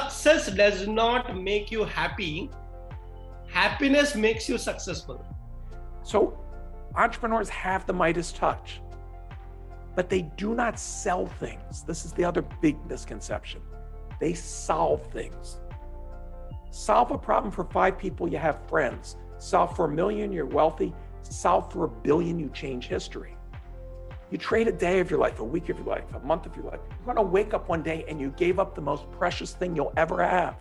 success does not make you happy. Happiness makes you successful. So entrepreneurs have the midas touch but they do not sell things. This is the other big misconception. They solve things. Solve a problem for five people you have friends. Solve for a million you're wealthy. Solve for a billion you change history you trade a day of your life, a week of your life, a month of your life. You're going to wake up one day and you gave up the most precious thing you'll ever have.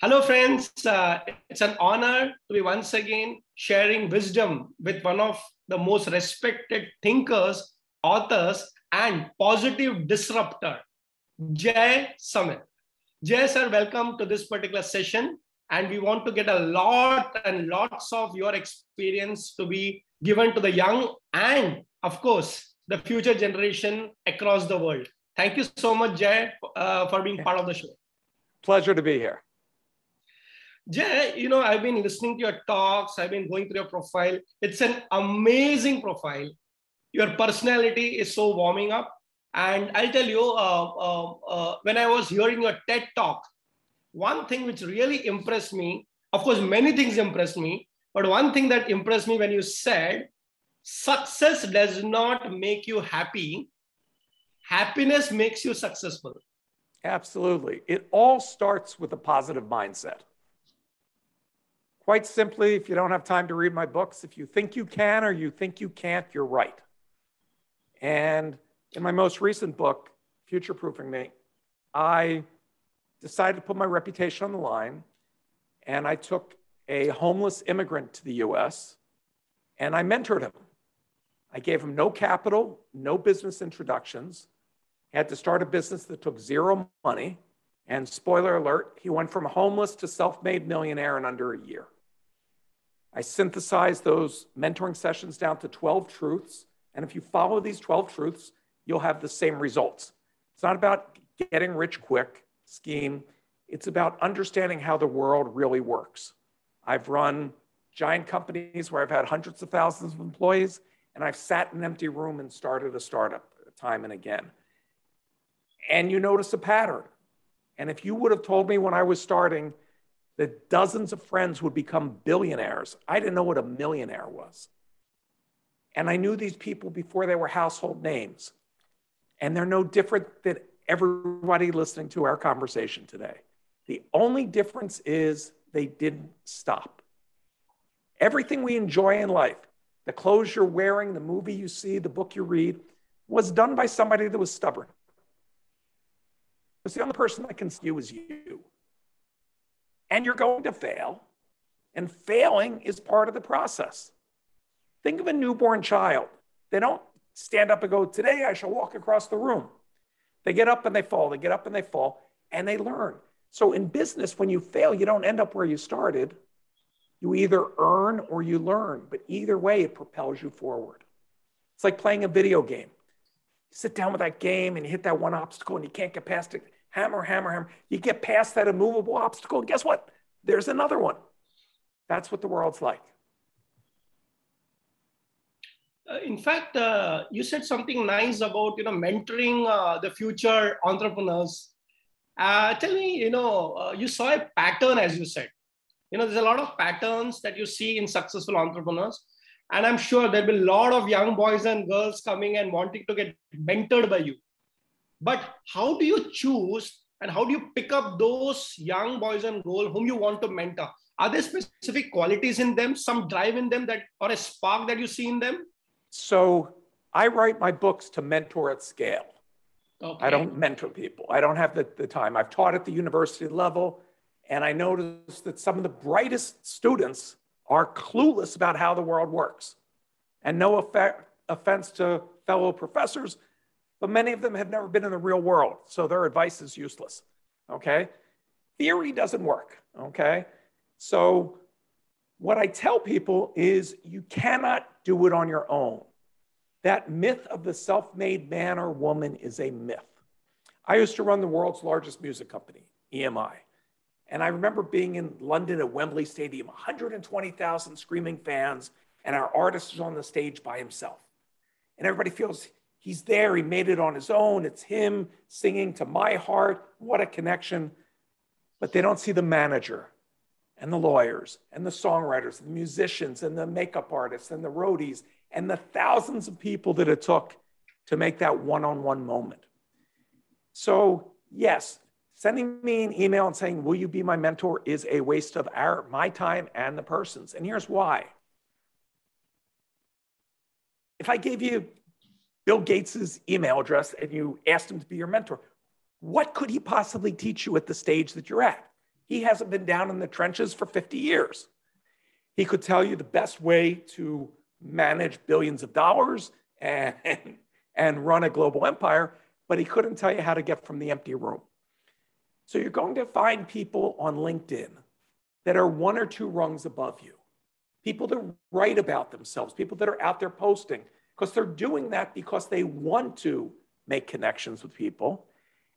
Hello, friends. Uh, it's an honor to be once again sharing wisdom with one of the most respected thinkers, authors, and positive disruptor, Jay Samit. Jay, sir, welcome to this particular session. And we want to get a lot and lots of your experience to be given to the young and, of course, the future generation across the world. Thank you so much, Jay, uh, for being part of the show. Pleasure to be here. Jay, you know, I've been listening to your talks, I've been going through your profile. It's an amazing profile your personality is so warming up. And I'll tell you, uh, uh, uh, when I was hearing your TED talk, one thing which really impressed me, of course, many things impressed me, but one thing that impressed me when you said, success does not make you happy, happiness makes you successful. Absolutely. It all starts with a positive mindset. Quite simply, if you don't have time to read my books, if you think you can or you think you can't, you're right. And in my most recent book, Future Proofing Me, I decided to put my reputation on the line and I took a homeless immigrant to the US and I mentored him. I gave him no capital, no business introductions, had to start a business that took zero money. And spoiler alert, he went from homeless to self made millionaire in under a year. I synthesized those mentoring sessions down to 12 truths and if you follow these 12 truths, you'll have the same results. It's not about getting rich quick scheme. It's about understanding how the world really works. I've run giant companies where I've had hundreds of thousands of employees, and I've sat in an empty room and started a startup time and again. And you notice a pattern. And if you would have told me when I was starting that dozens of friends would become billionaires, I didn't know what a millionaire was. And I knew these people before they were household names. And they're no different than everybody listening to our conversation today. The only difference is they didn't stop. Everything we enjoy in life, the clothes you're wearing, the movie you see, the book you read, was done by somebody that was stubborn. Because the only person that can see you is you. And you're going to fail. And failing is part of the process. Think of a newborn child. They don't stand up and go, Today I shall walk across the room. They get up and they fall, they get up and they fall, and they learn. So in business, when you fail, you don't end up where you started. You either earn or you learn, but either way, it propels you forward. It's like playing a video game. You sit down with that game and you hit that one obstacle and you can't get past it. Hammer, hammer, hammer. You get past that immovable obstacle, and guess what? There's another one. That's what the world's like. Uh, in fact, uh, you said something nice about you know mentoring uh, the future entrepreneurs. Uh, tell me, you know, uh, you saw a pattern as you said. You know, there's a lot of patterns that you see in successful entrepreneurs, and I'm sure there'll be a lot of young boys and girls coming and wanting to get mentored by you. But how do you choose and how do you pick up those young boys and girls whom you want to mentor? Are there specific qualities in them, some drive in them that, or a spark that you see in them? So I write my books to mentor at scale. Okay. I don't mentor people. I don't have the, the time. I've taught at the university level, and I noticed that some of the brightest students are clueless about how the world works. And no effect, offense to fellow professors, but many of them have never been in the real world, so their advice is useless. Okay? Theory doesn't work. Okay? So what I tell people is you cannot do it on your own. That myth of the self made man or woman is a myth. I used to run the world's largest music company, EMI. And I remember being in London at Wembley Stadium, 120,000 screaming fans, and our artist is on the stage by himself. And everybody feels he's there, he made it on his own. It's him singing to my heart. What a connection. But they don't see the manager and the lawyers and the songwriters and the musicians and the makeup artists and the roadies and the thousands of people that it took to make that one on one moment. So, yes, sending me an email and saying, Will you be my mentor is a waste of our, my time and the person's. And here's why. If I gave you Bill Gates's email address and you asked him to be your mentor, what could he possibly teach you at the stage that you're at? He hasn't been down in the trenches for 50 years. He could tell you the best way to manage billions of dollars and, and run a global empire, but he couldn't tell you how to get from the empty room. So you're going to find people on LinkedIn that are one or two rungs above you, people that write about themselves, people that are out there posting, because they're doing that because they want to make connections with people.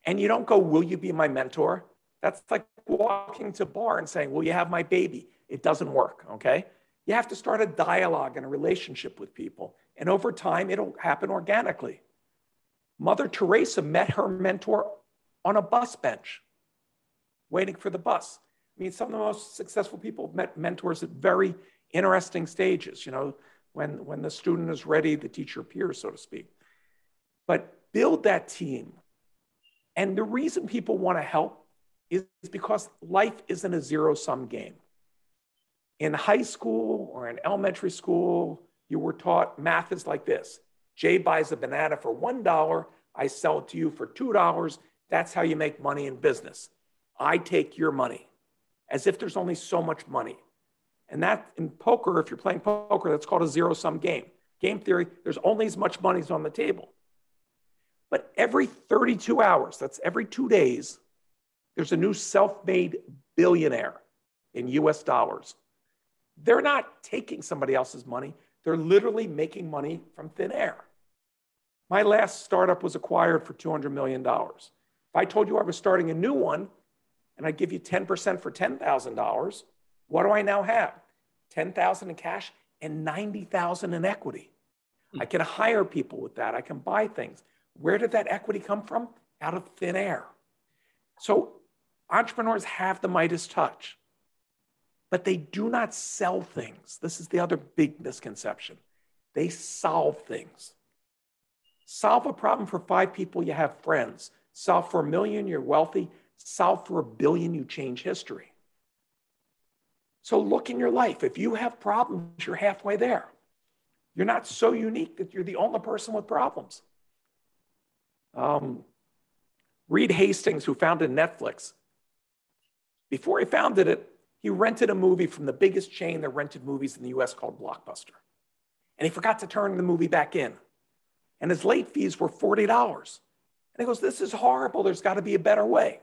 And you don't go, Will you be my mentor? That's like walking to a bar and saying, Will you have my baby? It doesn't work, okay? You have to start a dialogue and a relationship with people. And over time, it'll happen organically. Mother Teresa met her mentor on a bus bench, waiting for the bus. I mean, some of the most successful people met mentors at very interesting stages, you know, when, when the student is ready, the teacher appears, so to speak. But build that team. And the reason people want to help is because life isn't a zero sum game. In high school or in elementary school, you were taught math is like this Jay buys a banana for $1, I sell it to you for $2. That's how you make money in business. I take your money as if there's only so much money. And that in poker, if you're playing poker, that's called a zero sum game. Game theory, there's only as much money as on the table. But every 32 hours, that's every two days, there's a new self made billionaire in US dollars. They're not taking somebody else's money, they're literally making money from thin air. My last startup was acquired for $200 million. If I told you I was starting a new one and I give you 10% for $10,000, what do I now have? 10,000 in cash and 90,000 in equity. Hmm. I can hire people with that. I can buy things. Where did that equity come from? Out of thin air. So entrepreneurs have the Midas touch, but they do not sell things. This is the other big misconception. They solve things. Solve a problem for five people, you have friends. Solve for a million, you're wealthy. Solve for a billion, you change history. So look in your life. If you have problems, you're halfway there. You're not so unique that you're the only person with problems. Um, Reed Hastings, who founded Netflix, before he founded it, he rented a movie from the biggest chain that rented movies in the US called Blockbuster. And he forgot to turn the movie back in. And his late fees were $40. And he goes, This is horrible. There's got to be a better way.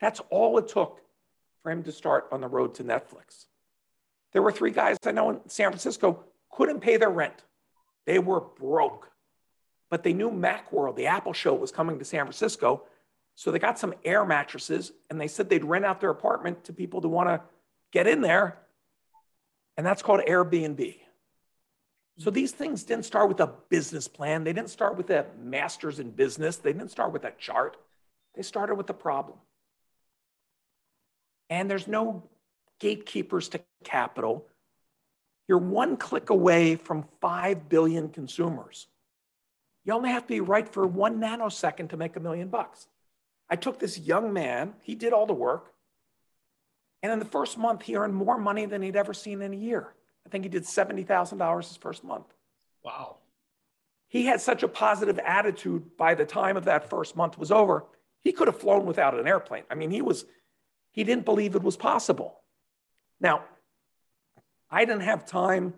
That's all it took for him to start on the road to Netflix. There were three guys I know in San Francisco couldn't pay their rent. They were broke. But they knew Macworld, the Apple show, was coming to San Francisco. So they got some air mattresses and they said they'd rent out their apartment to people to want to get in there. And that's called Airbnb. So these things didn't start with a business plan. They didn't start with a master's in business. They didn't start with a chart. They started with a problem. And there's no gatekeepers to capital. You're one click away from 5 billion consumers. You only have to be right for one nanosecond to make a million bucks. I took this young man, he did all the work. And in the first month, he earned more money than he'd ever seen in a year. I think he did $70,000 his first month. Wow. He had such a positive attitude by the time of that first month was over. He could have flown without an airplane. I mean, he was he didn't believe it was possible. Now, I didn't have time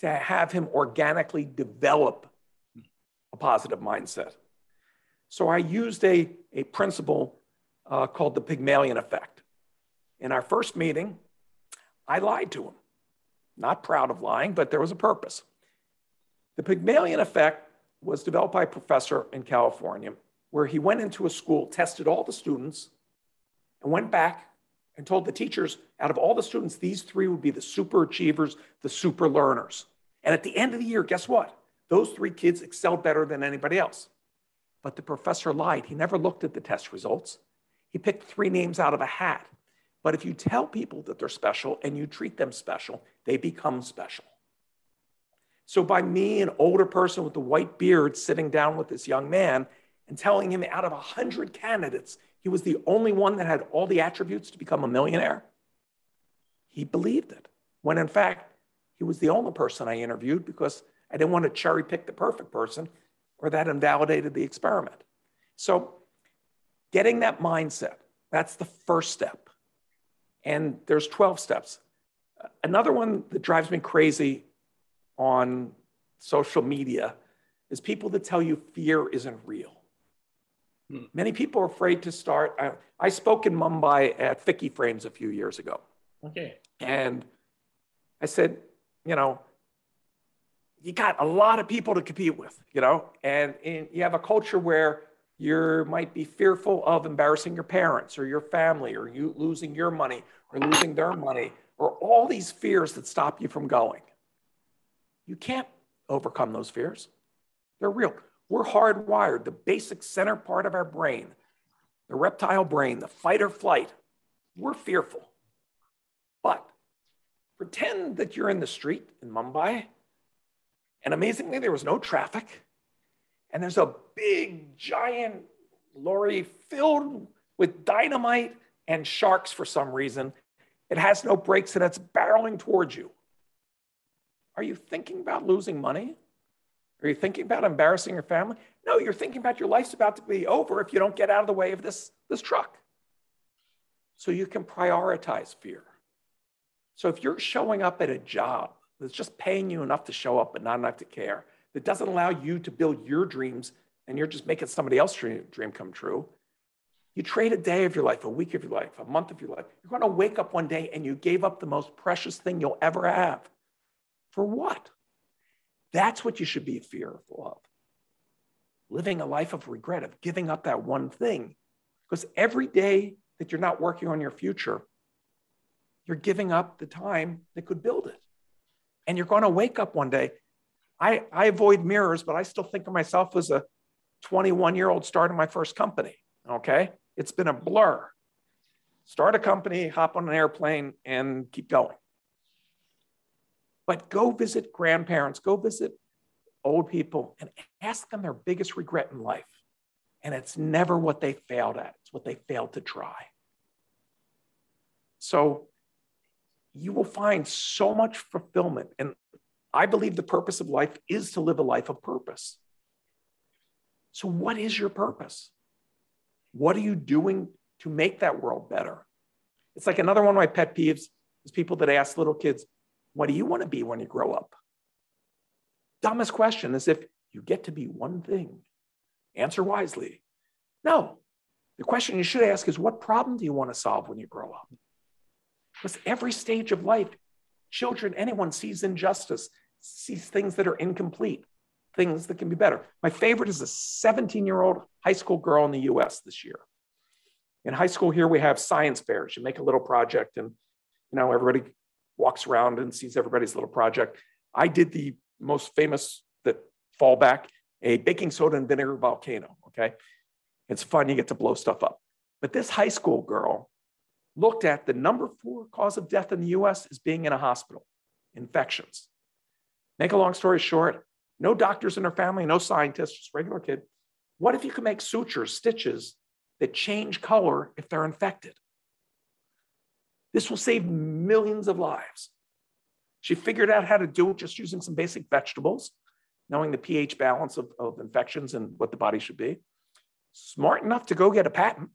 to have him organically develop a positive mindset. So I used a, a principle uh, called the Pygmalion effect. In our first meeting, I lied to him. Not proud of lying, but there was a purpose. The Pygmalion effect was developed by a professor in California where he went into a school, tested all the students, and went back and told the teachers out of all the students, these three would be the super achievers, the super learners. And at the end of the year, guess what? Those three kids excelled better than anybody else. But the professor lied. He never looked at the test results. He picked three names out of a hat. But if you tell people that they're special and you treat them special, they become special. So, by me, an older person with a white beard, sitting down with this young man and telling him out of 100 candidates, he was the only one that had all the attributes to become a millionaire, he believed it. When in fact, he was the only person I interviewed because I didn't want to cherry pick the perfect person or that invalidated the experiment. So, getting that mindset, that's the first step. And there's 12 steps. Another one that drives me crazy on social media is people that tell you fear isn't real. Hmm. Many people are afraid to start. I, I spoke in Mumbai at FICCI Frames a few years ago. Okay. And I said, you know, you got a lot of people to compete with, you know, and, and you have a culture where you might be fearful of embarrassing your parents or your family or you losing your money or losing their money or all these fears that stop you from going. You can't overcome those fears. They're real. We're hardwired. The basic center part of our brain, the reptile brain, the fight or flight, we're fearful. But pretend that you're in the street in Mumbai and amazingly, there was no traffic. And there's a big, giant lorry filled with dynamite and sharks for some reason. It has no brakes and it's barreling towards you. Are you thinking about losing money? Are you thinking about embarrassing your family? No, you're thinking about your life's about to be over if you don't get out of the way of this, this truck. So you can prioritize fear. So if you're showing up at a job that's just paying you enough to show up but not enough to care, that doesn't allow you to build your dreams and you're just making somebody else's dream, dream come true. You trade a day of your life, a week of your life, a month of your life. You're going to wake up one day and you gave up the most precious thing you'll ever have. For what? That's what you should be fearful of. Living a life of regret, of giving up that one thing. Because every day that you're not working on your future, you're giving up the time that could build it. And you're going to wake up one day. I, I avoid mirrors, but I still think of myself as a 21 year old starting my first company. Okay. It's been a blur. Start a company, hop on an airplane, and keep going. But go visit grandparents, go visit old people, and ask them their biggest regret in life. And it's never what they failed at, it's what they failed to try. So you will find so much fulfillment. And I believe the purpose of life is to live a life of purpose. So, what is your purpose? What are you doing to make that world better? It's like another one of my pet peeves is people that ask little kids, What do you want to be when you grow up? Dumbest question is if you get to be one thing, answer wisely. No. The question you should ask is, What problem do you want to solve when you grow up? Because every stage of life, children, anyone sees injustice, sees things that are incomplete, things that can be better. My favorite is a 17 year old high school girl in the US this year. In high school here, we have science fairs. You make a little project and, you know, everybody walks around and sees everybody's little project. I did the most famous that fallback, a baking soda and vinegar volcano, okay? It's fun, you get to blow stuff up. But this high school girl looked at the number four cause of death in the US is being in a hospital, infections. Make a long story short, no doctors in her family, no scientists, just regular kid. What if you could make sutures, stitches that change color if they're infected? This will save millions of lives. She figured out how to do it just using some basic vegetables, knowing the pH balance of, of infections and what the body should be. Smart enough to go get a patent.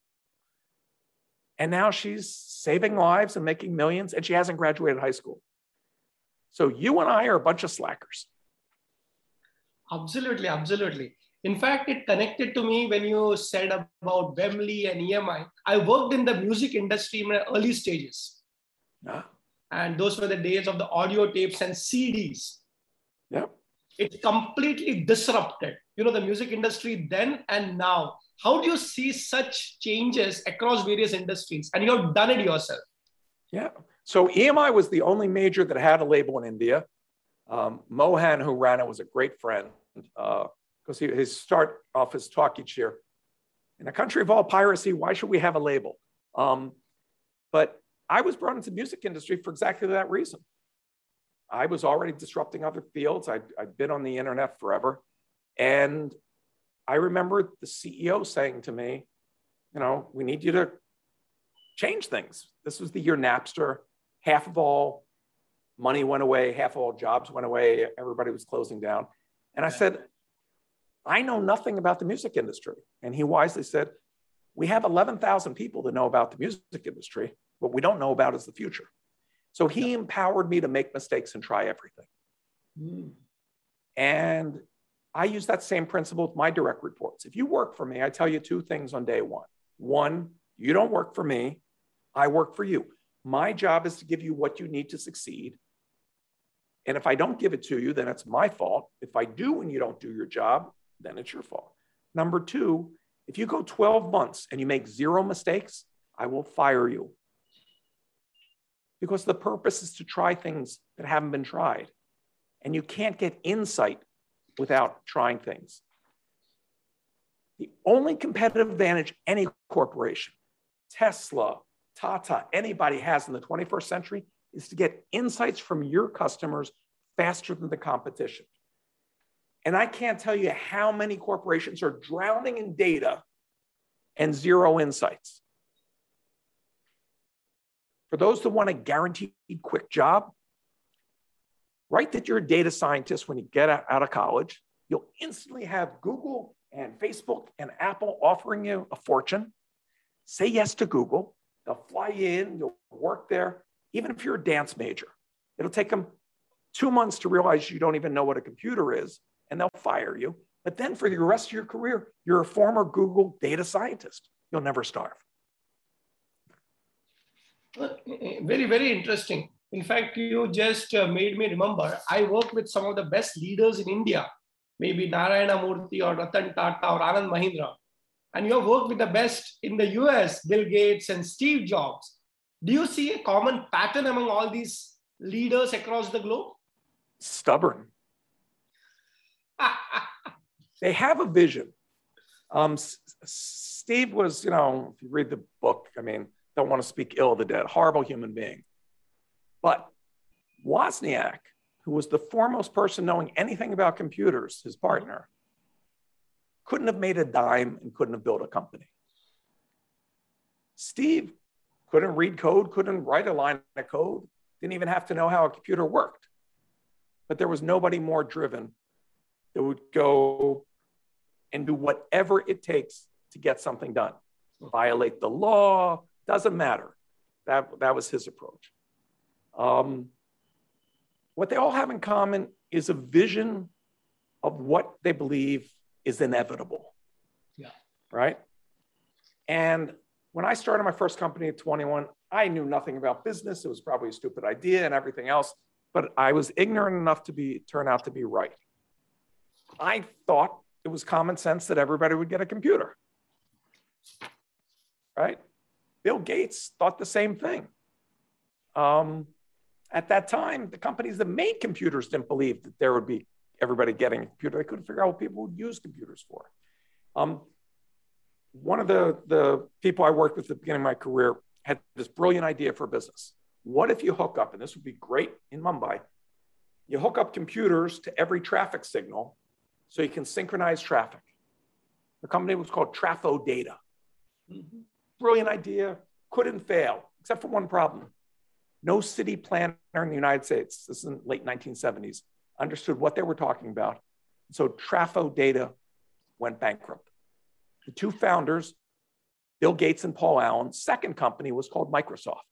And now she's saving lives and making millions, and she hasn't graduated high school. So you and I are a bunch of slackers. Absolutely, absolutely. In fact, it connected to me when you said about Wembley and EMI. I worked in the music industry in my early stages. Yeah. And those were the days of the audio tapes and CDs. Yeah. It completely disrupted, you know, the music industry then and now how do you see such changes across various industries and you have done it yourself Yeah. So EMI was the only major that had a label in India. Um, Mohan, who ran it, was a great friend because uh, he his start off his talk each year. In a country of all piracy, why should we have a label? Um, but I was brought into the music industry for exactly that reason. I was already disrupting other fields. I'd, I'd been on the internet forever. And I remember the CEO saying to me, you know, we need you to change things. This was the year Napster. Half of all money went away, half of all jobs went away, everybody was closing down. And I said, I know nothing about the music industry. And he wisely said, We have 11,000 people that know about the music industry. What we don't know about is the future. So he empowered me to make mistakes and try everything. Mm. And I use that same principle with my direct reports. If you work for me, I tell you two things on day one. One, you don't work for me, I work for you. My job is to give you what you need to succeed. And if I don't give it to you, then it's my fault. If I do and you don't do your job, then it's your fault. Number two, if you go 12 months and you make zero mistakes, I will fire you. Because the purpose is to try things that haven't been tried. And you can't get insight without trying things. The only competitive advantage any corporation, Tesla, Tata, anybody has in the 21st century is to get insights from your customers faster than the competition. And I can't tell you how many corporations are drowning in data and zero insights. For those that want a guaranteed quick job, write that you're a data scientist when you get out of college. You'll instantly have Google and Facebook and Apple offering you a fortune. Say yes to Google. They'll fly you in, you'll work there, even if you're a dance major. It'll take them two months to realize you don't even know what a computer is, and they'll fire you. But then for the rest of your career, you're a former Google data scientist. You'll never starve. Very, very interesting. In fact, you just uh, made me remember I work with some of the best leaders in India, maybe Narayana Murthy or Ratan Tata or Anand Mahindra. And you have worked with the best in the US, Bill Gates and Steve Jobs. Do you see a common pattern among all these leaders across the globe? Stubborn. they have a vision. Um, Steve was, you know, if you read the book, I mean, don't want to speak ill of the dead, horrible human being. But Wozniak, who was the foremost person knowing anything about computers, his partner, couldn't have made a dime and couldn't have built a company. Steve couldn't read code, couldn't write a line of code, didn't even have to know how a computer worked. But there was nobody more driven that would go and do whatever it takes to get something done. Violate the law, doesn't matter. That, that was his approach. Um, what they all have in common is a vision of what they believe is inevitable. Yeah. Right. And when I started my first company at 21, I knew nothing about business. It was probably a stupid idea and everything else, but I was ignorant enough to be turn out to be right. I thought it was common sense that everybody would get a computer. Right? Bill Gates thought the same thing. Um, at that time, the companies that made computers didn't believe that there would be everybody getting a computer. They couldn't figure out what people would use computers for. Um, one of the, the people I worked with at the beginning of my career had this brilliant idea for a business. What if you hook up, and this would be great in Mumbai, you hook up computers to every traffic signal so you can synchronize traffic. The company was called Traf-O-Data. Mm-hmm. Brilliant idea, couldn't fail, except for one problem. No city planner in the United States, this is in late 1970s, understood what they were talking about. So Traf-O-Data went bankrupt. The two founders, Bill Gates and Paul Allen, second company was called Microsoft.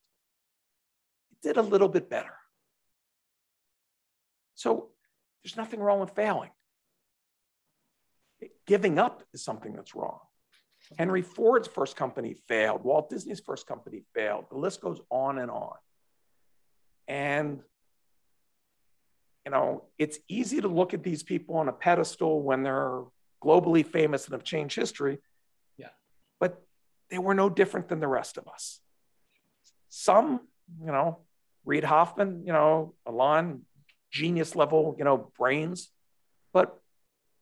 It did a little bit better. So there's nothing wrong with failing. Giving up is something that's wrong. Henry Ford's first company failed. Walt Disney's first company failed. The list goes on and on. And you know, it's easy to look at these people on a pedestal when they're globally famous and have changed history. Yeah. But they were no different than the rest of us. Some you know, Reid Hoffman, you know, Elon, genius level, you know, brains. But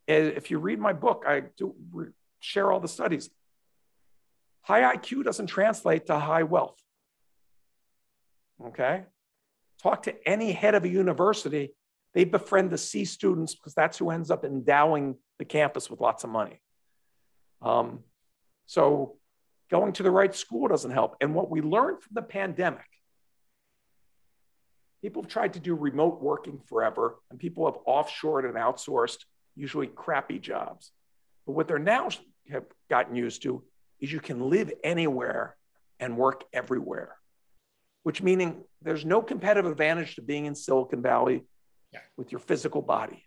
if you read my book, I do share all the studies. High IQ doesn't translate to high wealth. Okay? Talk to any head of a university, they befriend the C students because that's who ends up endowing the campus with lots of money. Um, so going to the right school doesn't help. And what we learned from the pandemic, people have tried to do remote working forever, and people have offshored and outsourced usually crappy jobs. But what they're now have gotten used to is you can live anywhere and work everywhere, which meaning there's no competitive advantage to being in Silicon Valley yeah. with your physical body.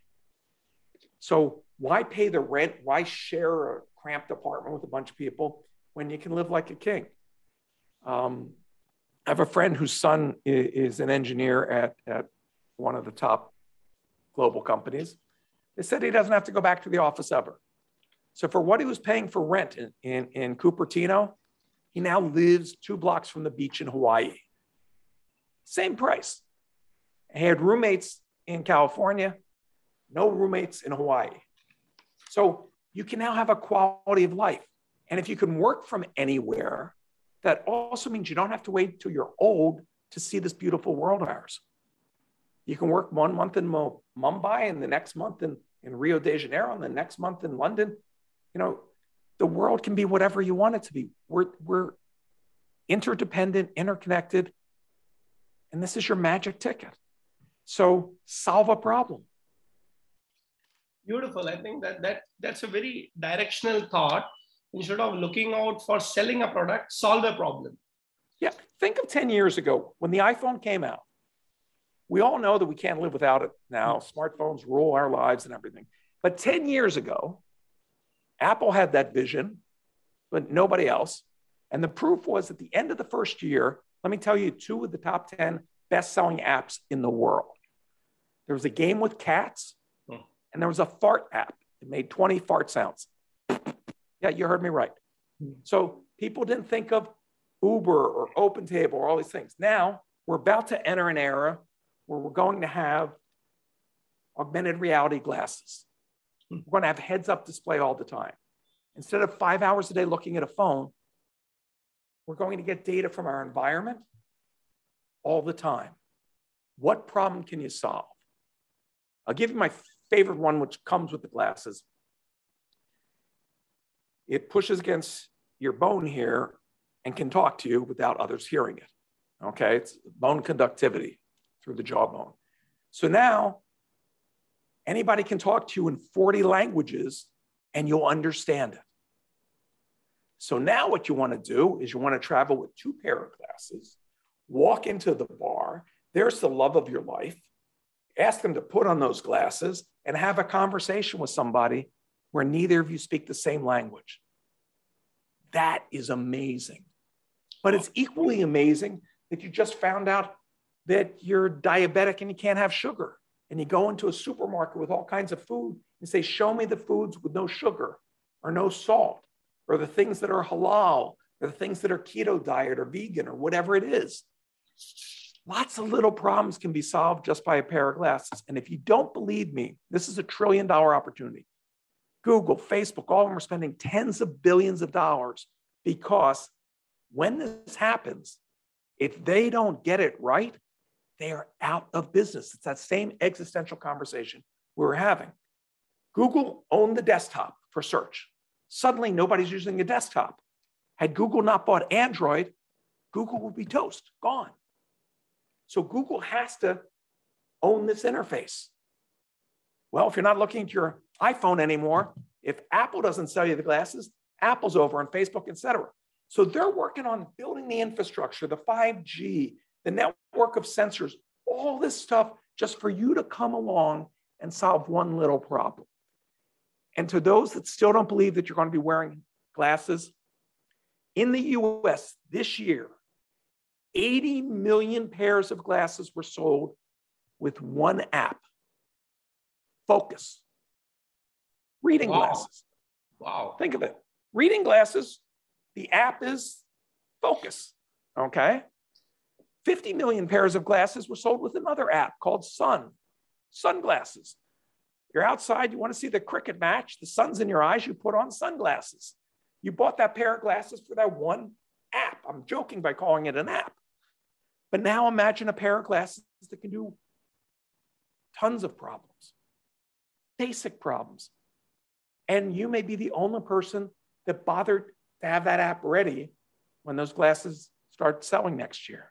So why pay the rent? Why share a cramped apartment with a bunch of people when you can live like a king? Um, I have a friend whose son is, an engineer at, at one of the top global companies. They said he doesn't have to go back to the office ever. So for what he was paying for rent in, in, in Cupertino, he now lives two blocks from the beach in Hawaii. Same price. He had roommates in California, no roommates in Hawaii. So you can now have a quality of life. And if you can work from anywhere, that also means you don't have to wait till you're old to see this beautiful world of ours. You can work one month in Mumbai and the next month in, in Rio de Janeiro and the next month in London you know, the world can be whatever you want it to be. We're, we're interdependent, interconnected, and this is your magic ticket. So solve a problem. Beautiful. I think that, that that's a very directional thought. Instead of looking out for selling a product, solve a problem. Yeah. Think of 10 years ago when the iPhone came out. We all know that we can't live without it now. Mm-hmm. Smartphones rule our lives and everything. But 10 years ago, Apple had that vision, but nobody else. And the proof was at the end of the first year, let me tell you two of the top 10 best selling apps in the world. There was a game with cats, hmm. and there was a fart app. It made 20 fart sounds. Yeah, you heard me right. Hmm. So people didn't think of Uber or OpenTable or all these things. Now we're about to enter an era where we're going to have augmented reality glasses. We're going to have heads up display all the time. Instead of five hours a day looking at a phone, we're going to get data from our environment all the time. What problem can you solve? I'll give you my favorite one, which comes with the glasses. It pushes against your bone here and can talk to you without others hearing it. Okay, it's bone conductivity through the jawbone. So now Anybody can talk to you in 40 languages and you'll understand it. So now what you want to do is you want to travel with two pair of glasses, walk into the bar, there's the love of your life, ask them to put on those glasses and have a conversation with somebody where neither of you speak the same language. That is amazing. But it's equally amazing that you just found out that you're diabetic and you can't have sugar and you go into a supermarket with all kinds of food and say, Show me the foods with no sugar or no salt, or the things that are halal, or the things that are keto diet or vegan or whatever it is. Lots of little problems can be solved just by a pair of glasses. And if you don't believe me, this is a trillion dollar opportunity. Google, Facebook, all of them are spending tens of billions of dollars because when this happens, if they don't get it right, they are out of business. It's that same existential conversation we were having. Google owned the desktop for search. Suddenly, nobody's using a desktop. Had Google not bought Android, Google would be toast, gone. So Google has to own this interface. Well, if you're not looking at your iPhone anymore, if Apple doesn't sell you the glasses, Apple's over on Facebook, et cetera. So they're working on building the infrastructure, the 5G, the network of sensors, all this stuff just for you to come along and solve one little problem. And to those that still don't believe that you're going to be wearing glasses, in the US this year, 80 million pairs of glasses were sold with one app Focus. Reading wow. glasses. Wow. Think of it. Reading glasses, the app is Focus. Okay. 50 million pairs of glasses were sold with another app called Sun, sunglasses. You're outside, you want to see the cricket match, the sun's in your eyes, you put on sunglasses. You bought that pair of glasses for that one app. I'm joking by calling it an app. But now imagine a pair of glasses that can do tons of problems, basic problems. And you may be the only person that bothered to have that app ready when those glasses start selling next year.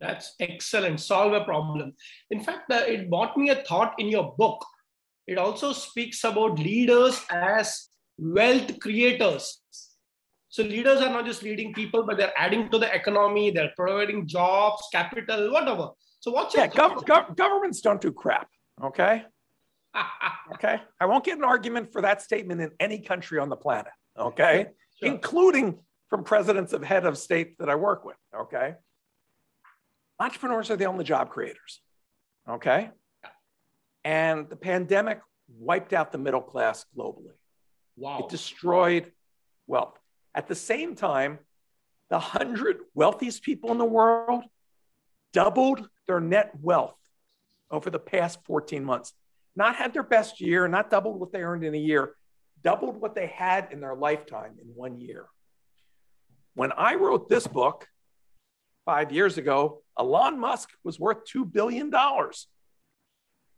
That's excellent. Solve a problem. In fact, it brought me a thought in your book. It also speaks about leaders as wealth creators. So leaders are not just leading people, but they're adding to the economy. They're providing jobs, capital, whatever. So what's yeah, gov- gov- governments don't do crap. Okay. okay. I won't get an argument for that statement in any country on the planet. Okay. Sure. Including from presidents of head of state that I work with. Okay. Entrepreneurs are the only job creators. Okay. And the pandemic wiped out the middle class globally. Wow. It destroyed wealth. At the same time, the 100 wealthiest people in the world doubled their net wealth over the past 14 months. Not had their best year, not doubled what they earned in a year, doubled what they had in their lifetime in one year. When I wrote this book five years ago, Elon Musk was worth $2 billion.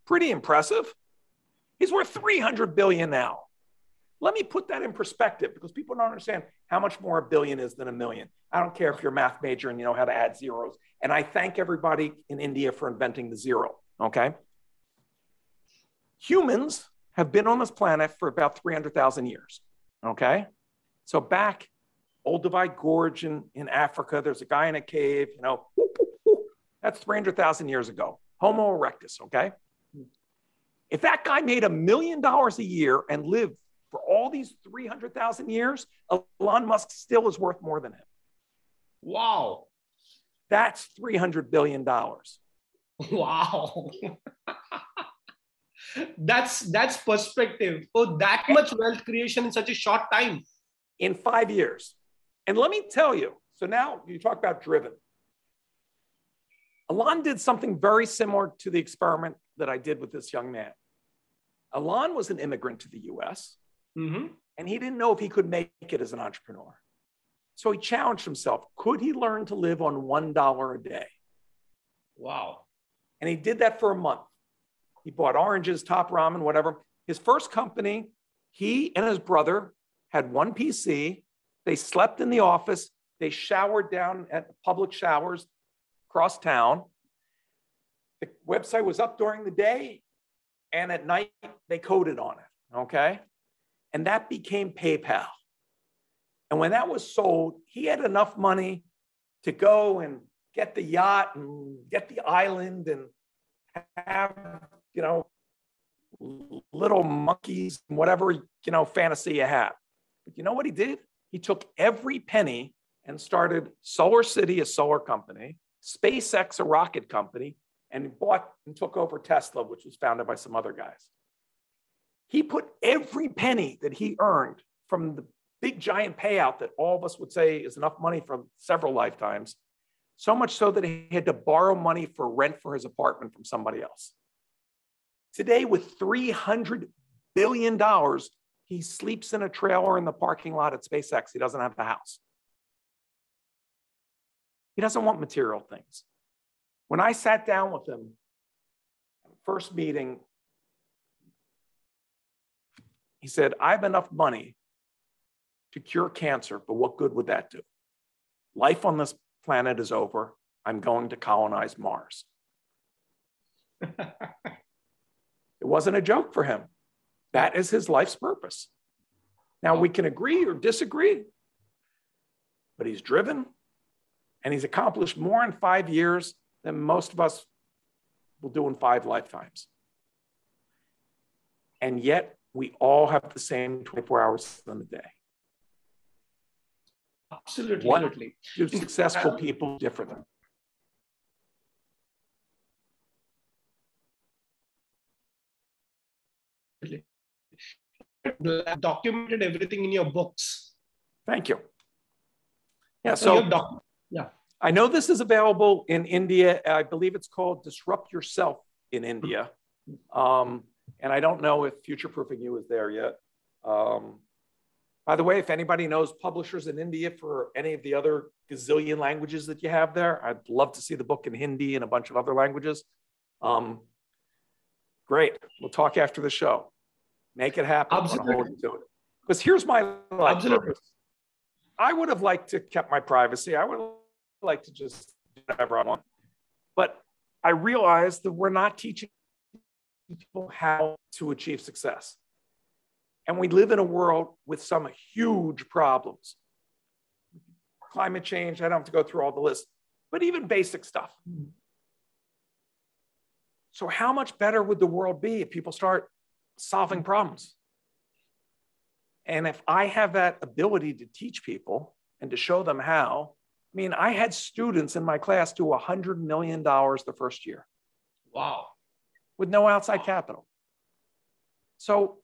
Pretty impressive. He's worth 300 billion now. Let me put that in perspective because people don't understand how much more a billion is than a million. I don't care if you're a math major and you know how to add zeros. And I thank everybody in India for inventing the zero. Okay. Humans have been on this planet for about 300,000 years. Okay. So back Olduvai Gorge in, in Africa, there's a guy in a cave, you know, that's 300,000 years ago. Homo erectus. Okay. If that guy made a million dollars a year and lived for all these 300,000 years, Elon Musk still is worth more than him. Wow. That's $300 billion. Wow. that's that's perspective. Oh, that much wealth creation in such a short time. In five years. And let me tell you, so now you talk about driven. Elon did something very similar to the experiment that I did with this young man. Elon was an immigrant to the US, mm-hmm. and he didn't know if he could make it as an entrepreneur. So he challenged himself could he learn to live on $1 a day? Wow. And he did that for a month. He bought oranges, top ramen, whatever. His first company, he and his brother had one PC. They slept in the office. They showered down at the public showers across town. The website was up during the day, and at night they coded on it. Okay. And that became PayPal. And when that was sold, he had enough money to go and get the yacht and get the island and have, you know, little monkeys, whatever, you know, fantasy you have. But you know what he did? He took every penny and started Solar City, a solar company, SpaceX, a rocket company, and bought and took over Tesla, which was founded by some other guys. He put every penny that he earned from the big giant payout that all of us would say is enough money for several lifetimes, so much so that he had to borrow money for rent for his apartment from somebody else. Today, with $300 billion, he sleeps in a trailer in the parking lot at SpaceX. He doesn't have the house. He doesn't want material things. When I sat down with him, first meeting, he said, I have enough money to cure cancer, but what good would that do? Life on this planet is over. I'm going to colonize Mars. it wasn't a joke for him. That is his life's purpose. Now, we can agree or disagree, but he's driven, and he's accomplished more in five years than most of us will do in five lifetimes. And yet, we all have the same 24 hours in a day. Absolutely. What do successful um, people different? Documented everything in your books. Thank you. Yeah, so, so Yeah. I know this is available in India. I believe it's called Disrupt Yourself in India. Um, and I don't know if Future Proofing You is there yet. Um, by the way, if anybody knows publishers in India for any of the other gazillion languages that you have there, I'd love to see the book in Hindi and a bunch of other languages. Um, great. We'll talk after the show. Make it happen. Absolutely. Because here's my life Absolutely. purpose. I would have liked to kept my privacy. I would liked to just do whatever I want. But I realized that we're not teaching people how to achieve success. And we live in a world with some huge problems. Climate change, I don't have to go through all the list, but even basic stuff. So, how much better would the world be if people start solving problems? And if I have that ability to teach people and to show them how, I mean, I had students in my class do $100 million the first year. Wow. With no outside capital. So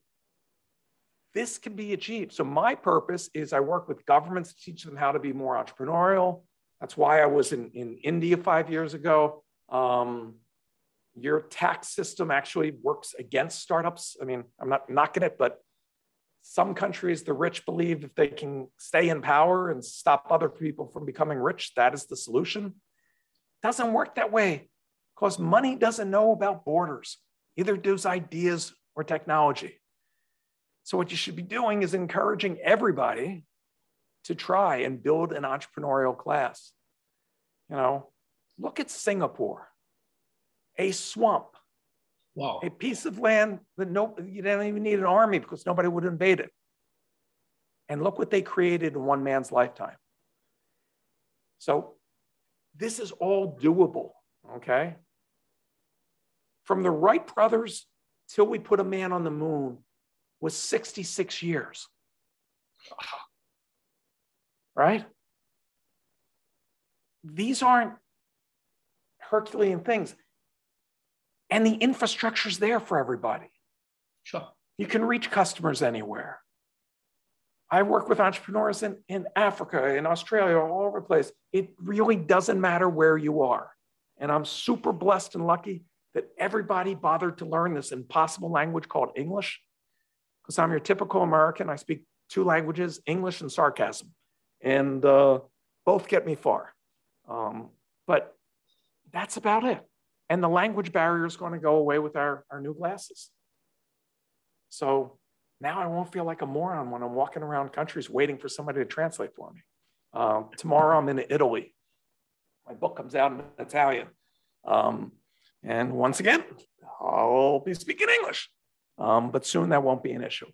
this can be achieved. So my purpose is I work with governments to teach them how to be more entrepreneurial. That's why I was in, in India five years ago. Um, your tax system actually works against startups. I mean, I'm not knocking it, but some countries, the rich believe if they can stay in power and stop other people from becoming rich, that is the solution. Doesn't work that way because money doesn't know about borders. Either does ideas or technology. So what you should be doing is encouraging everybody to try and build an entrepreneurial class. You know, look at Singapore, a swamp Wow. a piece of land that no, you don't even need an army because nobody would invade it. And look what they created in one man's lifetime. So this is all doable, okay? From the Wright brothers till we put a man on the moon was 66 years. Right? These aren't Herculean things and the infrastructure's there for everybody. Sure. You can reach customers anywhere. I work with entrepreneurs in, in Africa, in Australia, all over the place. It really doesn't matter where you are. And I'm super blessed and lucky that everybody bothered to learn this impossible language called English. Because I'm your typical American. I speak two languages, English and sarcasm. And uh, both get me far. Um, but that's about it. And the language barrier is going to go away with our, our new glasses. So now I won't feel like a moron when I'm walking around countries waiting for somebody to translate for me. Um, tomorrow I'm in Italy. My book comes out in Italian. Um, and once again, I'll be speaking English. Um, but soon that won't be an issue.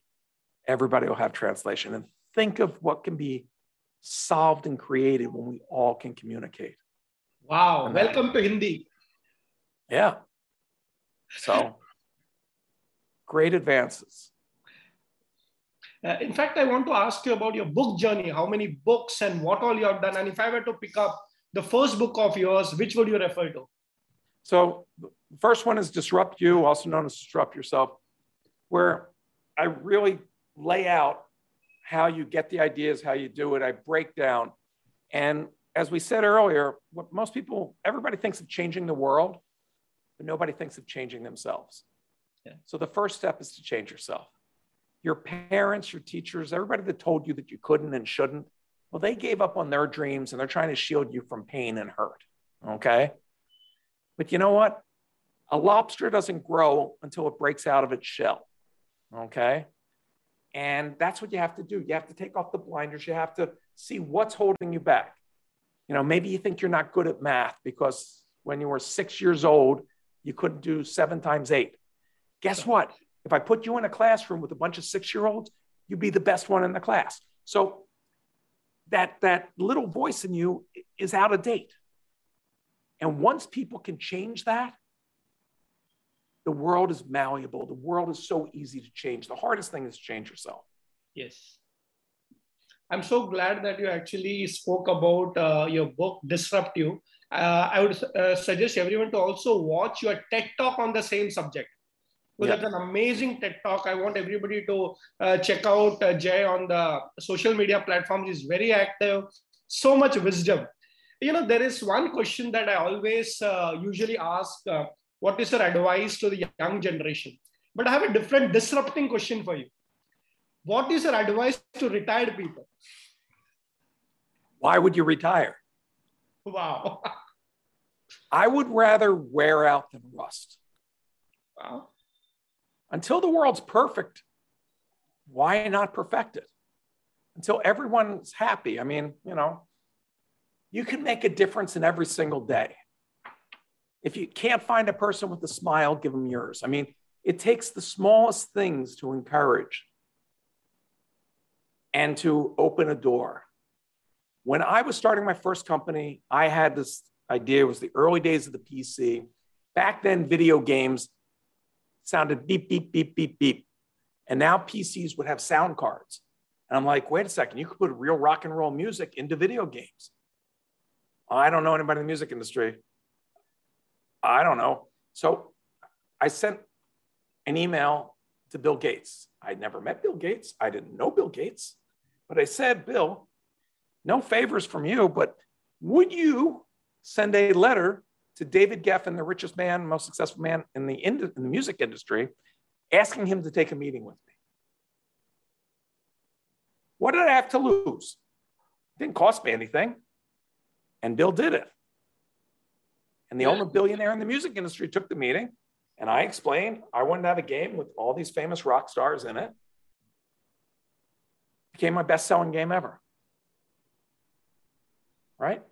Everybody will have translation. And think of what can be solved and created when we all can communicate. Wow. Welcome to Hindi. Yeah. So great advances. Uh, in fact, I want to ask you about your book journey. How many books and what all you have done? And if I were to pick up the first book of yours, which would you refer to? So the first one is Disrupt You, also known as Disrupt Yourself, where I really lay out how you get the ideas, how you do it. I break down. And as we said earlier, what most people, everybody thinks of changing the world, but nobody thinks of changing themselves. Yeah. So the first step is to change yourself. Your parents, your teachers, everybody that told you that you couldn't and shouldn't, well, they gave up on their dreams and they're trying to shield you from pain and hurt. Okay. But you know what? A lobster doesn't grow until it breaks out of its shell. Okay. And that's what you have to do. You have to take off the blinders. You have to see what's holding you back. You know, maybe you think you're not good at math because when you were six years old, you couldn't do seven times eight. Guess what? If I put you in a classroom with a bunch of six year olds, you'd be the best one in the class. So that, that little voice in you is out of date. And once people can change that, the world is malleable. The world is so easy to change. The hardest thing is change yourself. Yes. I'm so glad that you actually spoke about uh, your book, Disrupt You. Uh, I would uh, suggest everyone to also watch your TED talk on the same subject. So Yeah. that's an amazing TED talk. I want everybody to uh, check out uh, Jay on the social media platforms. He's very active, so much wisdom. you know, there is one question that I always uh, usually ask uh, what is your advice to the young generation? But I have a different disrupting question for you. What is your advice to retired people? Why would you retire? Wow. I would rather wear out than rust. Wow. Until the world's perfect, why not perfect it? Until everyone's happy. I mean, you know, you can make a difference in every single day. If you can't find a person with a smile, give them yours. I mean, it takes the smallest things to encourage and to open a door. When I was starting my first company, I had this idea. Was the early days of the PC. Back then, video games sounded beep, beep, beep, beep, beep. And now PCs would have sound cards. And I'm like, wait a second, you could put real rock and roll music into video games. I don't know anybody in the music industry. I don't know. So I sent an email to Bill Gates. I'd never met Bill Gates. I didn't know Bill Gates. But I said, Bill, no favors from you, but would you send a letter to David Geffen, the richest man, most successful man in the, in the music industry, asking him to take a meeting with me? What did I have to lose? It didn't cost me anything. And Bill did it. And the only billionaire in the music industry took the meeting. And I explained I wanted to have a game with all these famous rock stars in it. Became my best selling game ever. Right?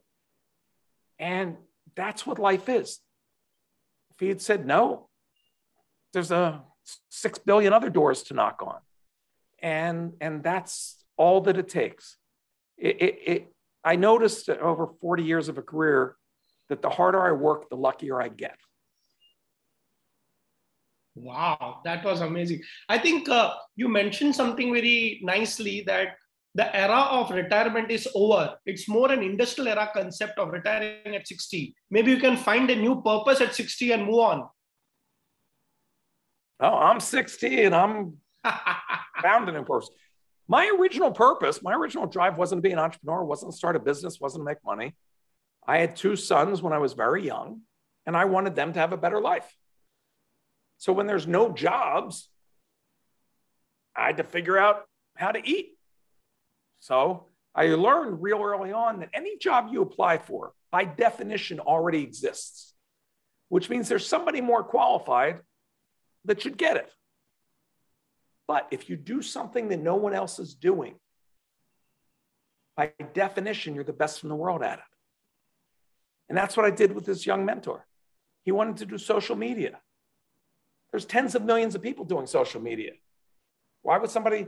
And that's what life is. If he had said no, there's a six billion other doors to knock on. And, and that's all that it takes. It, it, it, I noticed over 40 years of a career that the harder I work, the luckier I get. Wow, that was amazing. I think uh, you mentioned something very nicely that the era of retirement is over. It's more an industrial era concept of retiring at 60. Maybe you can find a new purpose at 60 and move on. Oh, I'm 60 and I'm found a new purpose. My original purpose, my original drive wasn't to be an entrepreneur, wasn't to start a business, wasn't to make money. I had two sons when I was very young, and I wanted them to have a better life. So when there's no jobs, I had to figure out how to eat. So I learned real early on that any job you apply for, by definition, already exists, which means there's somebody more qualified that should get it. But if you do something that no one else is doing, by definition, you're the best in the world at it. And that's what I did with this young mentor. He wanted to do social media. There's tens of millions of people doing social media. Why would somebody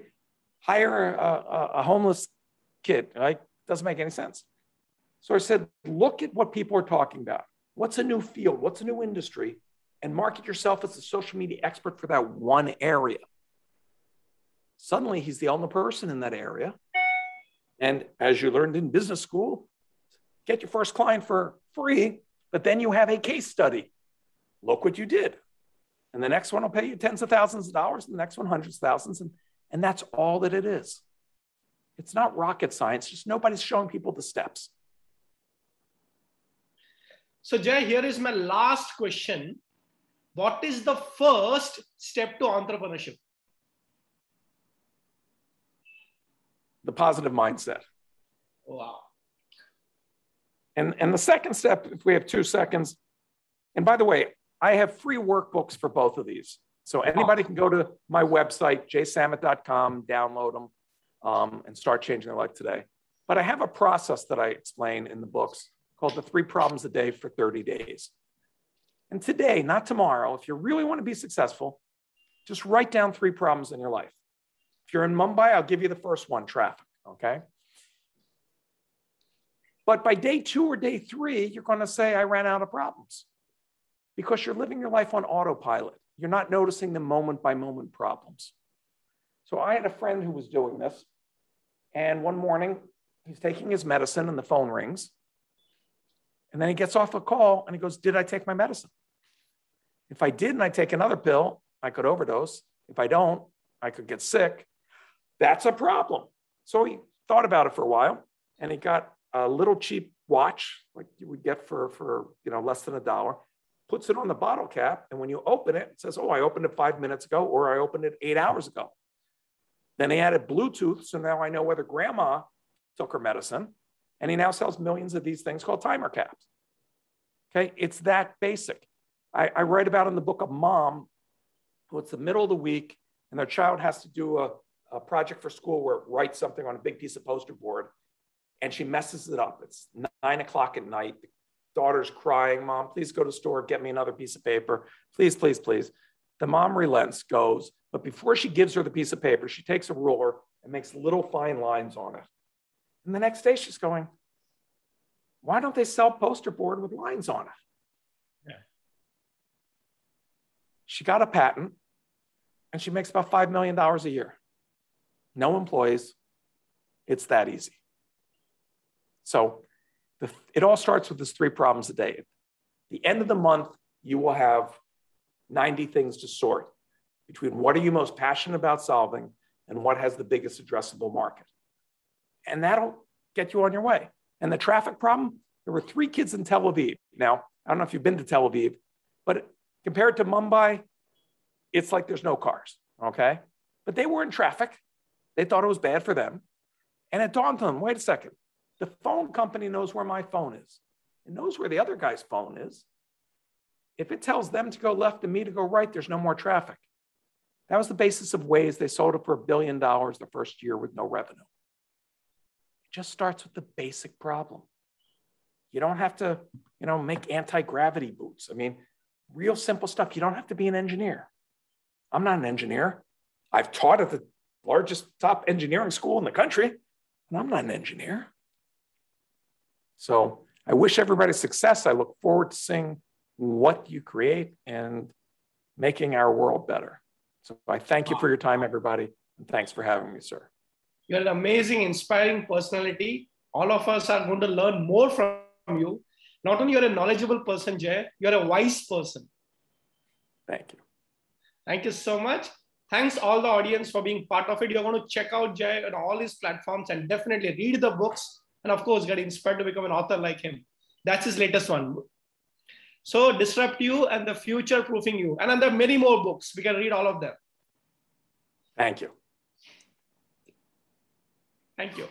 hire a, a, a homeless kid? Right? Doesn't make any sense. So I said, look at what people are talking about. What's a new field? What's a new industry? And market yourself as a social media expert for that one area. Suddenly, he's the only person in that area. And as you learned in business school, get your first client for free, but then you have a case study. Look what you did. And the next one will pay you tens of thousands of dollars, and the next one hundreds of thousands. And, and that's all that it is. It's not rocket science, just nobody's showing people the steps. So, Jay, here is my last question. What is the first step to entrepreneurship? The positive mindset. Wow. And, and the second step, if we have two seconds, and by the way, I have free workbooks for both of these. So anybody can go to my website, jaysamit.com, download them, um, and start changing their life today. But I have a process that I explain in the books called the three problems a day for 30 days. And today, not tomorrow, if you really want to be successful, just write down three problems in your life. If you're in Mumbai, I'll give you the first one traffic, okay? But by day two or day three, you're going to say, I ran out of problems because you're living your life on autopilot. You're not noticing the moment by moment problems. So I had a friend who was doing this. And one morning, he's taking his medicine and the phone rings. And then he gets off a call and he goes, Did I take my medicine? If I did and I take another pill, I could overdose. If I don't, I could get sick. That's a problem. So he thought about it for a while and he got a little cheap watch like you would get for, for you know, less than a dollar, puts it on the bottle cap. And when you open it, it says, oh, I opened it five minutes ago, or I opened it eight hours ago. Then he added Bluetooth. So now I know whether grandma took her medicine. And he now sells millions of these things called timer caps. Okay, it's that basic. I, I write about in the book a mom who it's the middle of the week and their child has to do a, a project for school where it writes something on a big piece of poster board and she messes it up. It's nine o'clock at night. The daughter's crying, Mom, please go to store, get me another piece of paper. Please, please, please. The mom relents, goes, but before she gives her the piece of paper, she takes a ruler and makes little fine lines on it. And the next day she's going, why don't they sell poster board with lines on it? Yeah. She got a patent and she makes about $5 million a year. No employees. It's that easy. So the, it all starts with this three problems a day. At the end of the month, you will have 90 things to sort between what are you most passionate about solving and what has the biggest addressable market. And that'll get you on your way. And the traffic problem, there were three kids in Tel Aviv. Now, I don't know if you've been to Tel Aviv, but compared to Mumbai, it's like there's no cars, okay? But they were in traffic. They thought it was bad for them. And it dawned on them wait a second, the phone company knows where my phone is. It knows where the other guy's phone is. If it tells them to go left and me to go right, there's no more traffic. That was the basis of Waze. They sold it for a billion dollars the first year with no revenue. It just starts with the basic problem. You don't have to, you know, make anti-gravity boots. I mean, real simple stuff. You don't have to be an engineer. I'm not an engineer. I've taught at the largest top engineering school in the country, and I'm not an engineer. So I wish everybody success. I look forward to seeing what you create and making our world better. So I thank you for your time, everybody, and thanks for having me, sir. You're an amazing, inspiring personality. All of us are going to learn more from you. Not only you're a knowledgeable person, Jay, you're a wise person. Thank you. Thank you so much. Thanks all the audience for being part of it. You're going to check out Jay on all his platforms and definitely read the books and of course get inspired to become an author like him. That's his latest one. So disrupt you and the future proofing you. And then there are many more books. We can read all of them. Thank you. Thank you.